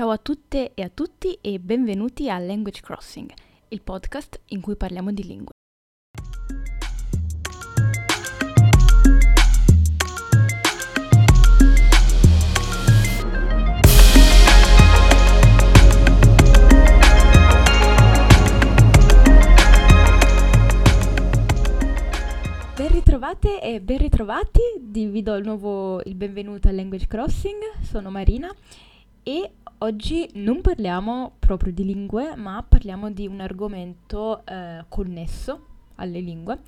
Ciao a tutte e a tutti e benvenuti a Language Crossing, il podcast in cui parliamo di lingue. Ritrovate e ben ritrovati, vi do il nuovo il benvenuto a Language Crossing, sono Marina e oggi non parliamo proprio di lingue, ma parliamo di un argomento eh, connesso alle lingue,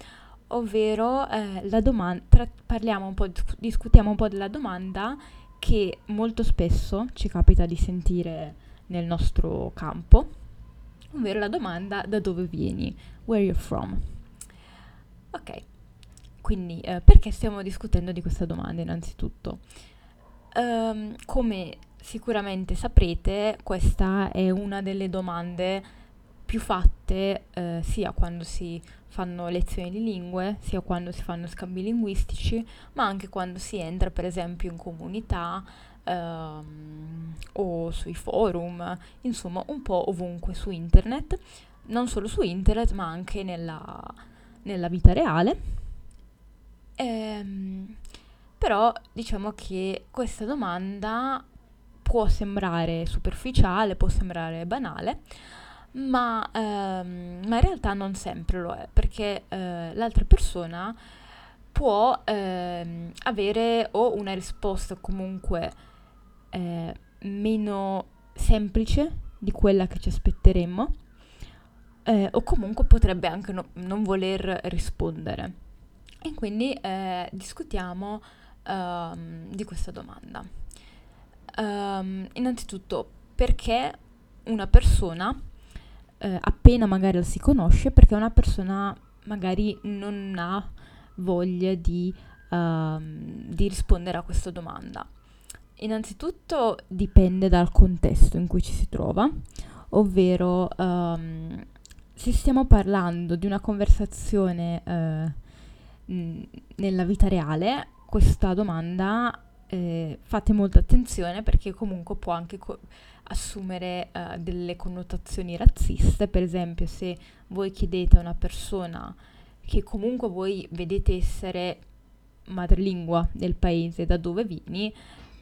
ovvero eh, la domanda, tra- parliamo un po', discutiamo un po' della domanda che molto spesso ci capita di sentire nel nostro campo, ovvero la domanda da dove vieni, where you're from. Ok, quindi eh, perché stiamo discutendo di questa domanda innanzitutto? Um, come sicuramente saprete, questa è una delle domande più fatte eh, sia quando si fanno lezioni di lingue, sia quando si fanno scambi linguistici, ma anche quando si entra per esempio in comunità ehm, o sui forum, insomma un po' ovunque su internet, non solo su internet ma anche nella, nella vita reale. Ehm, però diciamo che questa domanda può sembrare superficiale, può sembrare banale, ma, ehm, ma in realtà non sempre lo è, perché eh, l'altra persona può ehm, avere o una risposta comunque eh, meno semplice di quella che ci aspetteremmo, eh, o comunque potrebbe anche no- non voler rispondere. E quindi eh, discutiamo um, di questa domanda. Um, innanzitutto, perché una persona, eh, appena magari la si conosce, perché una persona magari non ha voglia di, uh, di rispondere a questa domanda? Innanzitutto dipende dal contesto in cui ci si trova, ovvero um, se stiamo parlando di una conversazione uh, nella vita reale, questa domanda eh, fate molta attenzione perché comunque può anche co- assumere uh, delle connotazioni razziste, per esempio se voi chiedete a una persona che comunque voi vedete essere madrelingua del paese da dove vieni,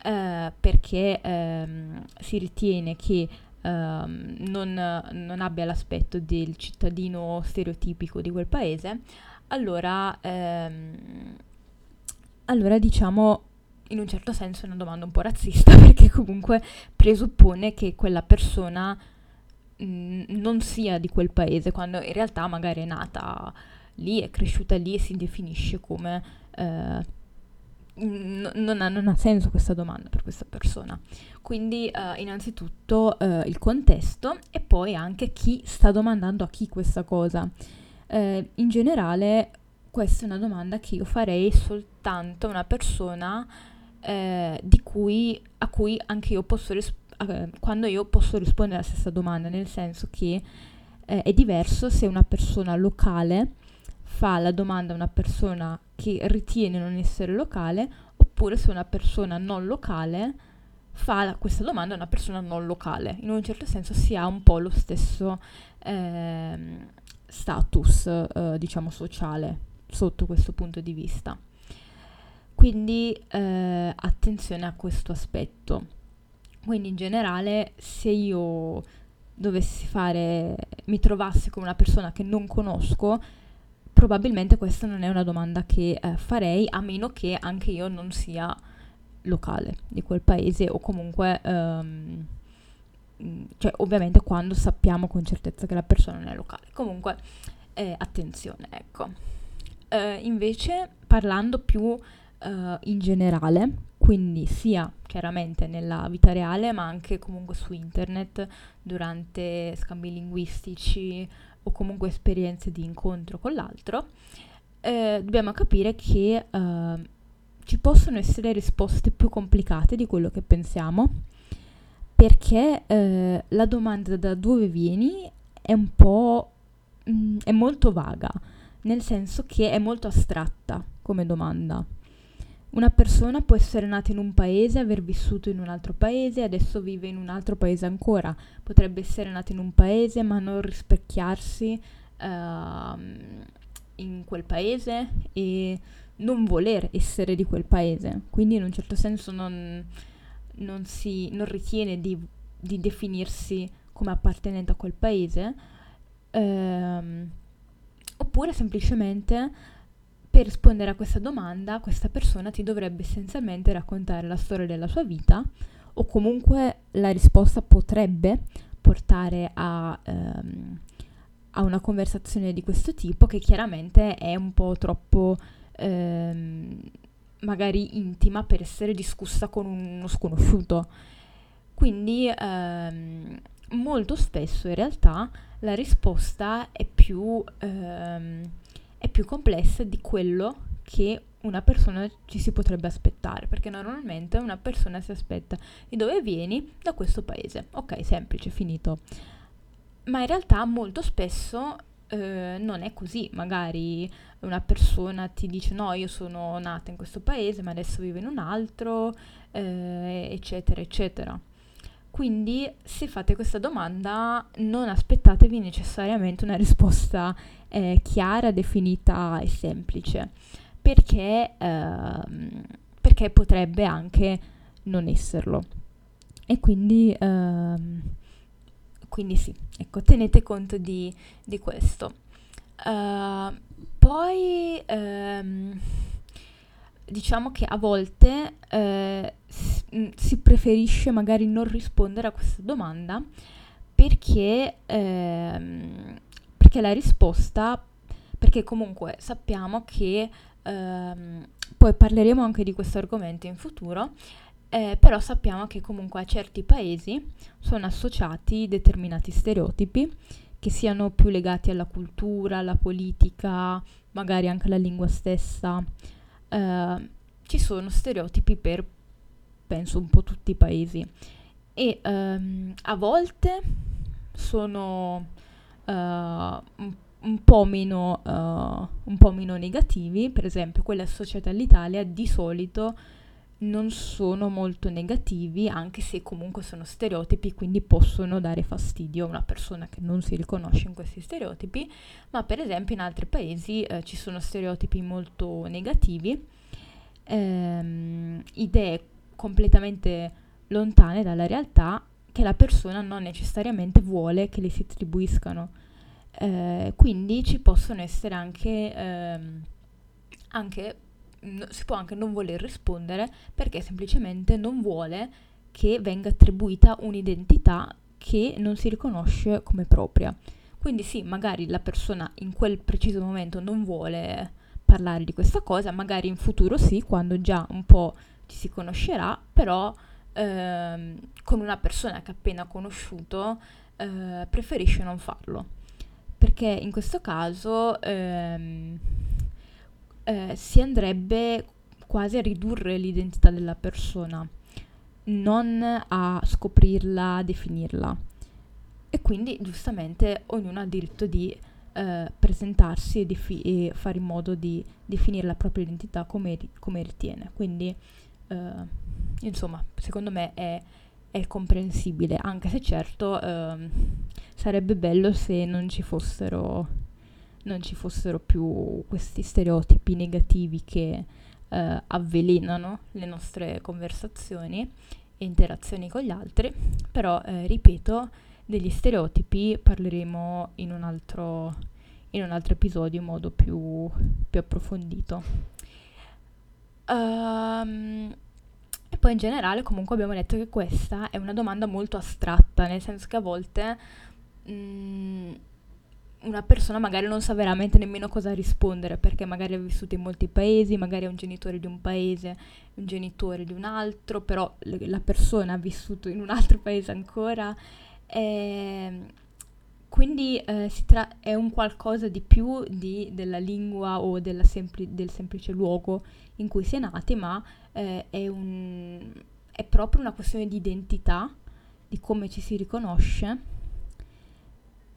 uh, perché um, si ritiene che um, non, non, abbia l'aspetto del cittadino stereotipico di quel paese, allora, um, allora diciamo in un certo senso è una domanda un po' razzista perché comunque presuppone che quella persona mh, mm, non sia di quel paese quando in realtà magari è nata lì, è cresciuta lì e si definisce come... Eh, n- non, ha, non, ha, senso questa domanda per questa persona. Quindi eh, innanzitutto eh, il contesto e poi anche chi sta domandando a chi questa cosa. Eh, in generale questa è una domanda che io farei soltanto a una persona eh, cui, a cui anche io posso rispondere, eh, quando io posso rispondere alla stessa domanda, nel senso che eh, è diverso se una persona locale fa la domanda a una persona che ritiene non essere locale, oppure se una persona non locale fa la, questa domanda a una persona non locale. In un certo senso si ha un po' lo stesso ehm, status, eh, diciamo, sociale sotto questo punto di vista. Quindi eh, attenzione a questo aspetto. Quindi in generale se io dovessi fare, mi trovassi con una persona che non conosco, probabilmente questa non è una domanda che eh, farei, a meno che anche io non sia locale di quel paese o comunque, um, cioè ovviamente quando sappiamo con certezza che la persona non è locale. Comunque, eh, attenzione, ecco. Uh, invece, parlando più uh, in generale, quindi sia chiaramente nella vita reale, ma anche comunque su internet durante scambi linguistici o comunque esperienze di incontro con l'altro, eh, dobbiamo capire che uh, ci possono essere risposte più complicate di quello che pensiamo, perché eh, la domanda da dove vieni è un po' mh, mm, è molto vaga, nel senso che è molto astratta come domanda una persona può essere nata in un paese, aver vissuto in un altro paese, adesso vive in un altro paese ancora. Potrebbe essere nata in un paese ma non rispecchiarsi uh, in quel paese e non voler essere di quel paese. Quindi in un certo senso non, non, si, non ritiene di, di, definirsi come appartenente a quel paese. Uh, oppure semplicemente per rispondere a questa domanda, questa persona ti dovrebbe essenzialmente raccontare la storia della sua vita o comunque la risposta potrebbe portare a, ehm, a una conversazione di questo tipo che chiaramente è un po' troppo ehm, magari intima per essere discussa con uno sconosciuto. Quindi ehm, molto spesso in realtà la risposta è più ehm, più complessa di quello che una persona ci si potrebbe aspettare, perché normalmente una persona si aspetta di dove vieni da questo paese. Ok, semplice, finito. Ma in realtà molto spesso eh, non è così, magari una persona ti dice no, io sono nata in questo paese, ma adesso vivo in un altro, eh, eccetera, eccetera. Quindi se fate questa domanda non aspettatevi necessariamente una risposta eh, chiara, definita e semplice, perché, ehm, perché potrebbe anche non esserlo. E quindi, ehm, quindi sì, ecco, tenete conto di, di questo. Uh, poi ehm, diciamo che a volte eh, si preferisce magari non rispondere a questa domanda perché, ehm, perché la risposta, perché comunque sappiamo che, ehm, poi parleremo anche di questo argomento in futuro, eh, però sappiamo che comunque a certi paesi sono associati determinati stereotipi che siano più legati alla cultura, alla politica, magari anche alla lingua stessa. Uh, ci sono stereotipi per, penso, un po' tutti i paesi. E um, a volte sono uh, un, po meno, uh, un po' meno negativi, per esempio quelli associati all'Italia di solito non sono molto negativi, anche se comunque sono stereotipi, quindi possono dare fastidio a una persona che non si riconosce in questi stereotipi, ma per esempio in altri paesi eh, ci sono stereotipi molto negativi, ehm, idee completamente lontane dalla realtà che la persona non necessariamente vuole che le si attribuiscano. Eh, quindi ci possono essere anche, ehm, anche no, si può anche non voler rispondere perché semplicemente non vuole che venga attribuita un'identità che non si riconosce come propria. Quindi sì, magari la persona in quel preciso momento non vuole parlare di questa cosa, magari in futuro sì, quando già un po' ci si conoscerà, però ehm, con una persona che ha appena conosciuto eh, preferisce non farlo. Perché in questo caso ehm, eh, si andrebbe quasi a ridurre l'identità della persona, non a scoprirla, definirla. E quindi giustamente ognuno ha il diritto di eh, presentarsi e, defi- e, fare in modo di definire la propria identità come, ri- come ritiene. Quindi, eh, insomma, secondo me è, è, comprensibile, anche se certo ehm, sarebbe bello se non ci fossero non ci fossero più questi stereotipi negativi che eh, avvelenano le nostre conversazioni e interazioni con gli altri, però eh, ripeto, degli stereotipi parleremo in un altro, in un altro episodio in modo più, più approfondito. Um, poi in generale comunque abbiamo detto che questa è una domanda molto astratta, nel senso che a volte mh, mm, una persona magari non sa veramente nemmeno cosa rispondere perché magari ha vissuto in molti paesi, magari è un genitore di un paese, un genitore di un altro, però la persona ha vissuto in un altro paese ancora. E ehm, quindi eh, tra- è un qualcosa di più di, della lingua o sempli- del semplice luogo in cui si è nati, ma eh, è, un- è proprio una questione di identità, di come ci si riconosce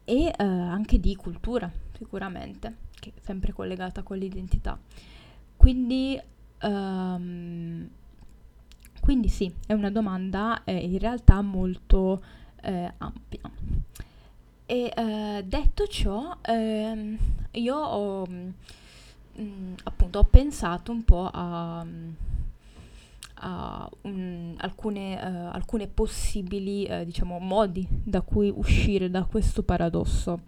e eh, anche di cultura, sicuramente, che è sempre collegata con l'identità. Quindi, Um, quindi sì, è una domanda eh, in realtà molto eh, ampia. E eh, detto ciò, ehm, io ho, mh, mm, appunto, ho pensato un po' a, a un, alcune, uh, alcune, possibili uh, diciamo, modi da cui uscire da questo paradosso.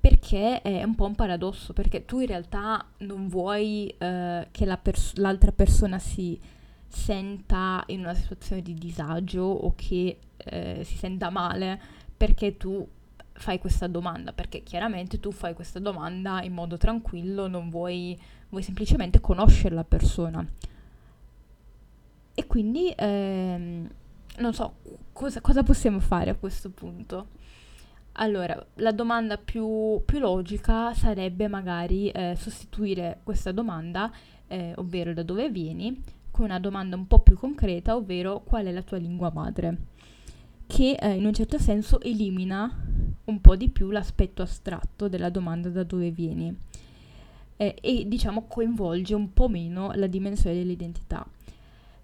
Perché è un po' un paradosso, perché tu in realtà non vuoi uh, che la pers- l'altra persona si senta in una situazione di disagio o che si senta male perché tu fai questa domanda, perché chiaramente tu fai questa domanda in modo tranquillo, non vuoi, vuoi semplicemente conoscere la persona. E quindi ehm, non so cosa, cosa, possiamo fare a questo punto. Allora, la domanda più, più logica sarebbe magari eh, sostituire questa domanda, eh, ovvero da dove vieni, con una domanda un po' più concreta, ovvero qual è la tua lingua madre, che eh, in un certo senso elimina un po' di più l'aspetto astratto della domanda da dove vieni eh, e diciamo coinvolge un po' meno la dimensione dell'identità.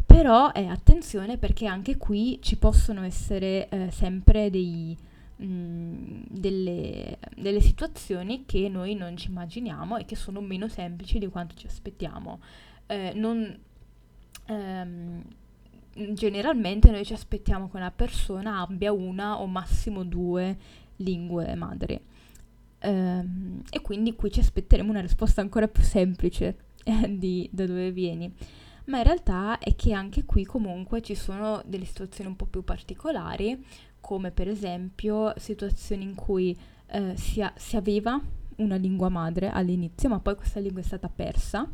Però eh, attenzione perché anche qui ci possono essere eh, sempre dei, mh, mm, delle, delle, situazioni che noi non ci immaginiamo e che sono meno semplici di quanto ci aspettiamo. Eh, non, ehm, generalmente noi ci aspettiamo che una persona abbia una o massimo due lingue madri. Um, e quindi qui ci aspetteremo una risposta ancora più semplice eh, di da dove vieni ma in realtà è che anche qui comunque ci sono delle situazioni un po' più particolari, come per esempio situazioni in cui eh, si, a- si, aveva una lingua madre all'inizio, ma poi questa lingua è stata persa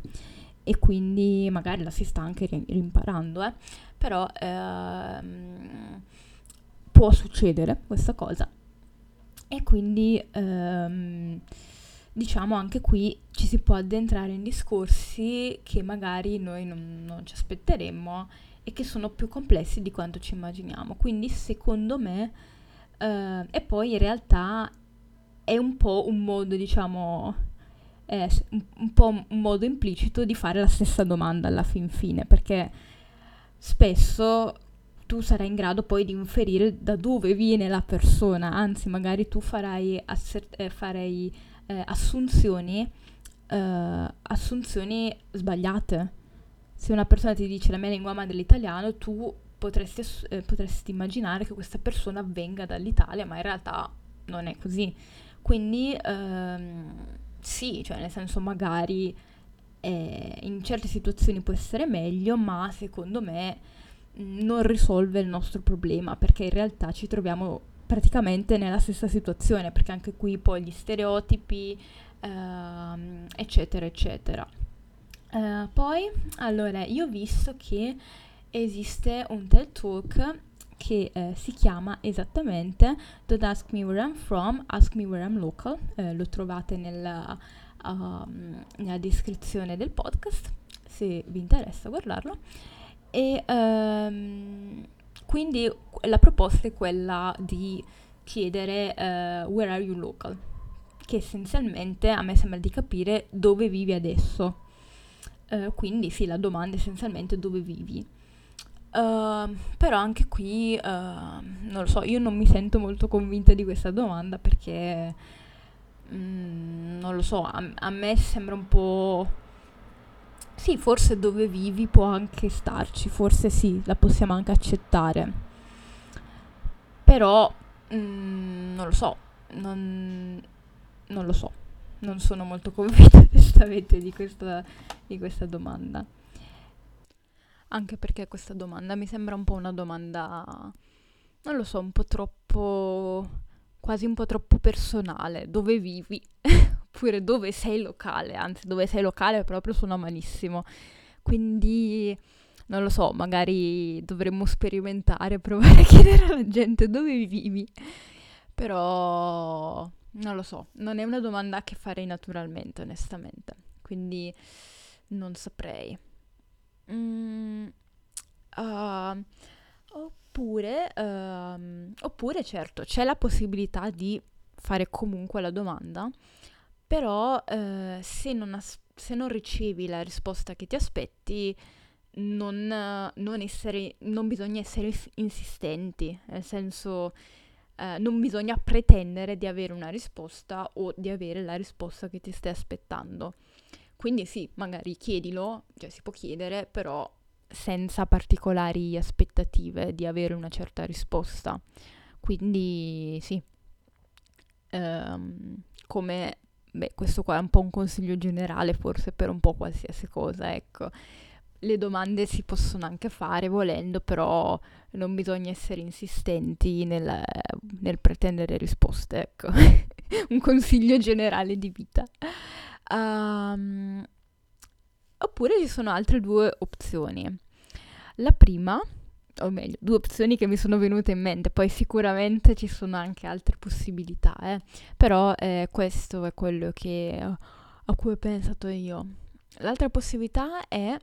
e quindi magari la si sta anche rimparando, eh? però ehm, può succedere questa cosa. E quindi ehm, diciamo anche qui ci si può addentrare in discorsi che magari noi non, non ci aspetteremmo e che sono più complessi di quanto ci immaginiamo. Quindi secondo me, eh, e poi in realtà è un po' un modo, diciamo, è un, po' un modo implicito di fare la stessa domanda alla fin fine, perché spesso tu sarai in grado poi di inferire da dove viene la persona, anzi magari tu farai, assert- eh, farai eh, assunzioni, eh, assunzioni sbagliate. Se una persona ti dice la mia lingua madre è l'italiano, tu potresti, eh, potresti immaginare che questa persona venga dall'Italia, ma in realtà non è così. Quindi ehm, sì, cioè nel senso magari eh, in certe situazioni può essere meglio, ma secondo me mm, non risolve il nostro problema perché in realtà ci troviamo praticamente nella stessa situazione, perché anche qui poi gli stereotipi, ehm, eccetera, eccetera. Uh, poi, allora, io ho visto che esiste un TED Talk che eh, si chiama esattamente Don't Ask Me Where I'm From, Ask Me Where I'm Local, eh, lo trovate nella, uh, nella, descrizione del podcast se vi interessa guardarlo. E um, quindi la proposta è quella di chiedere uh, where are you local, che essenzialmente a me sembra di capire dove vivi adesso. Uh, quindi sì, la domanda è essenzialmente dove vivi. Uh, però anche qui, non lo so, io non mi sento molto convinta di questa domanda perché, mm, non lo so, a, a me sembra un po' Sì, forse dove vivi può anche starci, forse sì, la possiamo anche accettare. Però, mm, non lo so, non, non, lo so, non sono molto convinta onestamente di questa, di questa domanda. Anche perché questa domanda mi sembra un po' una domanda, non lo so, un po' troppo, quasi un po' troppo personale. Dove vivi? oppure dove sei locale, anzi dove sei locale proprio suona malissimo. Quindi non lo so, magari dovremmo sperimentare, provare a chiedere alla gente dove vivi. Però non lo so, non è una domanda che farei naturalmente, onestamente. Quindi non saprei. Mm, uh, oppure, uh, oppure, certo, c'è la possibilità di fare comunque la domanda però eh, se, non as- se non ricevi la risposta che ti aspetti, non, non, essere, non bisogna essere insistenti, nel senso eh, non bisogna pretendere di avere una risposta o di avere la risposta che ti stai aspettando. Quindi sì, magari chiedilo, cioè si può chiedere, però senza particolari aspettative di avere una certa risposta. Quindi sì, um, come, beh, questo qua è un po' un consiglio generale forse per un po' qualsiasi cosa, ecco. Le domande si possono anche fare volendo, però non bisogna essere insistenti nel, nel pretendere risposte, ecco. un consiglio generale di vita. Um, oppure ci sono altre due opzioni. La prima o meglio, due opzioni che mi sono venute in mente, poi sicuramente ci sono anche altre possibilità, eh. però eh, questo è quello che, a cui ho pensato io. L'altra possibilità è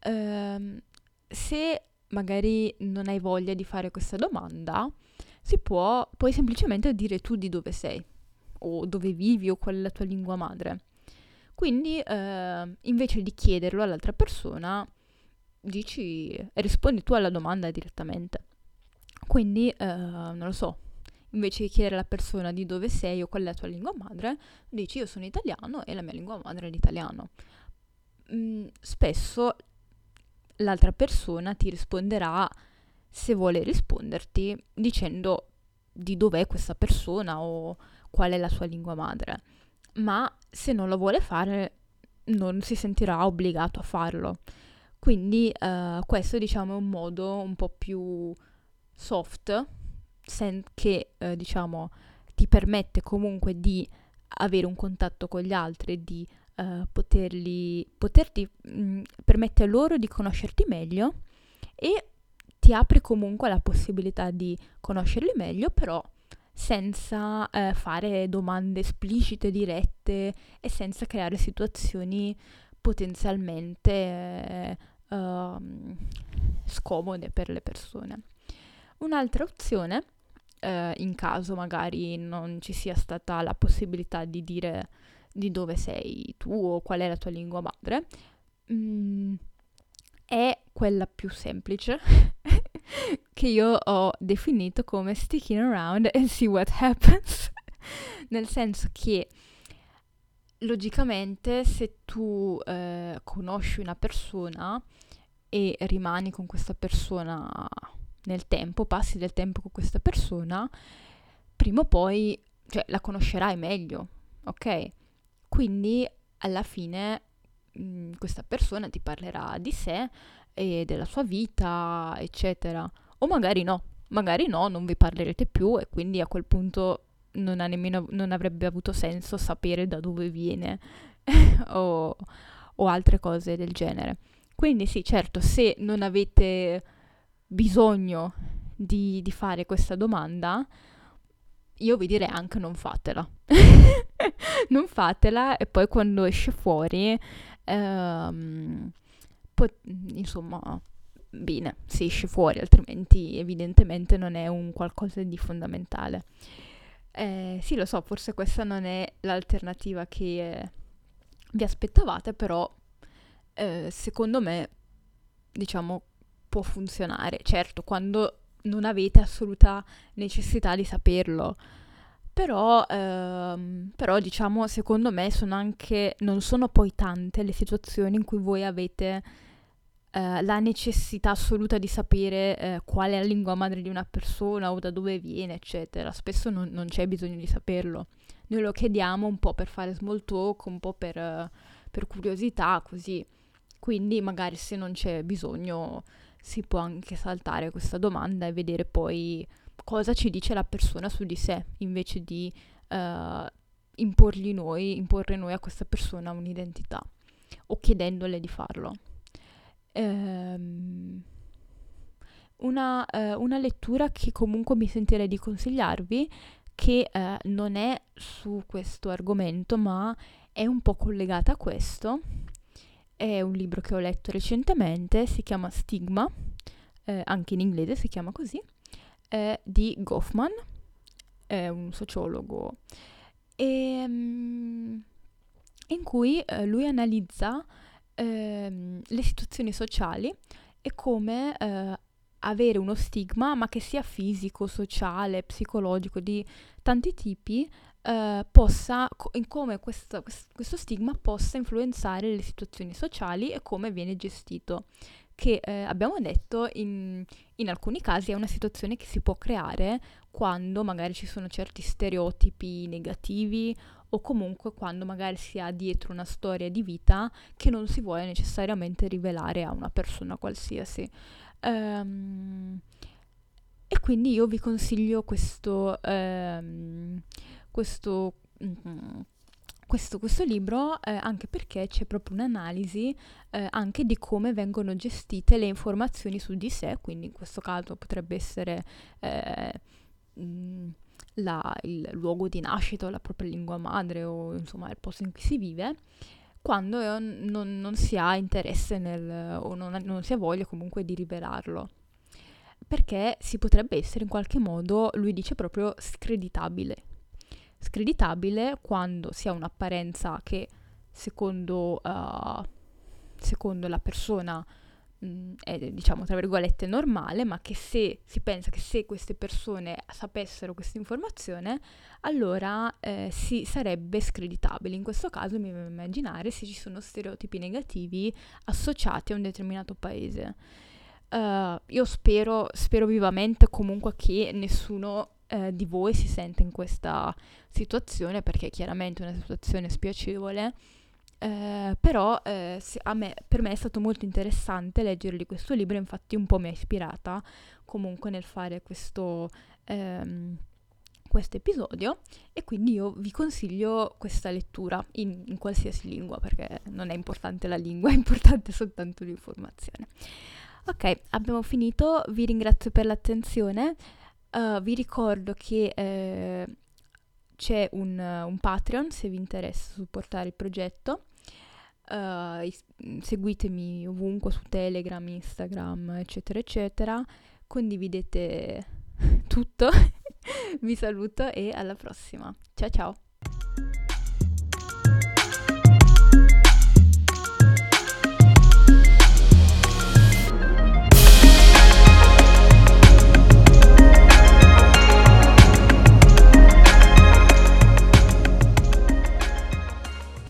ehm, se magari non hai voglia di fare questa domanda, si può, puoi semplicemente dire tu di dove sei, o dove vivi, o qual è la tua lingua madre. Quindi, eh, invece di chiederlo all'altra persona, dici, rispondi tu alla domanda direttamente. Quindi, eh, non lo so, invece di chiedere alla persona di dove sei o qual è la tua lingua madre, dici io sono italiano e la mia lingua madre è l'italiano. Mm, spesso l'altra persona ti risponderà se vuole risponderti dicendo di dov'è questa persona o qual è la sua lingua madre. Ma se non lo vuole fare non si sentirà obbligato a farlo. Quindi uh, questo diciamo è un modo un po' più soft sen- che uh, diciamo ti permette comunque di avere un contatto con gli altri, di uh, poterli, poterti, mh, mm, permette a loro di conoscerti meglio e ti apre comunque la possibilità di conoscerli meglio, però senza eh, fare domande esplicite, dirette e senza creare situazioni potenzialmente eh, uh, scomode per le persone. Un'altra opzione, uh, in caso magari non ci sia stata la possibilità di dire di dove sei tu o qual è la tua lingua madre, mm, è quella più semplice che io ho definito come sticking around and see what happens. Nel senso che logicamente se tu eh, conosci una persona e rimani con questa persona nel tempo, passi del tempo con questa persona, prima o poi cioè, la conoscerai meglio, ok? Quindi alla fine mh, mm, questa persona ti parlerà di sé e della sua vita, eccetera. O magari no, magari no, non vi parlerete più e quindi a quel punto non, nemmeno, non avrebbe avuto senso sapere da dove viene o, o altre cose del genere. Quindi sì, certo, se non avete bisogno di, di fare questa domanda, io vi direi anche non fatela. non fatela e poi quando esce fuori, ehm, po- insomma, bene, si esce fuori, altrimenti evidentemente non è un qualcosa di fondamentale. Eh, sì, lo so, forse questa non è l'alternativa che eh, vi aspettavate, però eh, secondo me, diciamo, può funzionare. Certo, quando non avete assoluta necessità di saperlo. Però, ehm, però, diciamo, secondo me sono anche, non sono poi tante le situazioni in cui voi avete eh, la necessità assoluta di sapere eh, qual è la lingua madre di una persona o da dove viene, eccetera. Spesso non, non, c'è bisogno di saperlo. Noi lo chiediamo un po' per fare small talk, un po' per, per curiosità, così. Quindi magari se non c'è bisogno si può anche saltare questa domanda e vedere poi cosa ci dice la persona su di sé, invece di uh, imporgli noi, imporre noi a questa persona un'identità o chiedendole di farlo. Um, una, uh, una, lettura che comunque mi sentirei di consigliarvi, che uh, non è su questo argomento, ma è un po' collegata a questo, è un libro che ho letto recentemente, si chiama Stigma, eh, anche in inglese si chiama così, è di Goffman, è un sociologo. E um, in cui eh, lui analizza ehm, le situazioni sociali e come eh, avere uno stigma, ma che sia fisico, sociale, psicologico, di tanti tipi, eh, possa, in come questo, questo stigma possa influenzare le situazioni sociali e come viene gestito che eh, abbiamo detto in, in, alcuni casi è una situazione che si può creare quando magari ci sono certi stereotipi negativi o comunque quando magari si ha dietro una storia di vita che non si vuole necessariamente rivelare a una persona qualsiasi. Um, e quindi io vi consiglio questo, um, questo, mm, questo, questo libro eh, anche perché c'è proprio un'analisi eh, anche di come vengono gestite le informazioni su di sé, quindi in questo caso potrebbe essere eh, mm, la, il luogo di nascita la propria lingua madre o insomma il posto in cui si vive, quando non, non si ha interesse nel, o non, non si ha voglia comunque di rivelarlo. Perché si potrebbe essere in qualche modo, lui dice proprio, screditabile. Screditabile quando si ha un'apparenza che secondo, uh, secondo la persona mh, è diciamo tra virgolette normale, ma che se si pensa che se queste persone sapessero questa informazione, allora eh, si sarebbe screditabile. In questo caso mi devo immaginare se ci sono stereotipi negativi associati a un determinato paese. Uh, io spero, spero vivamente comunque che nessuno eh, di voi si sente in questa situazione perché è chiaramente una situazione spiacevole eh, però eh, me, per me è stato molto interessante leggere di questo libro, infatti un po' mi ha ispirata comunque nel fare questo, ehm, questo episodio e quindi io vi consiglio questa lettura in, in, qualsiasi lingua perché non è importante la lingua, è importante soltanto l'informazione. Ok, abbiamo finito, vi ringrazio per l'attenzione, uh, vi ricordo che... Eh, c'è un, un, Patreon se vi interessa supportare il progetto. Uh, seguitemi ovunque su Telegram, Instagram, eccetera, eccetera. Condividete tutto. vi saluto e alla prossima. Ciao ciao.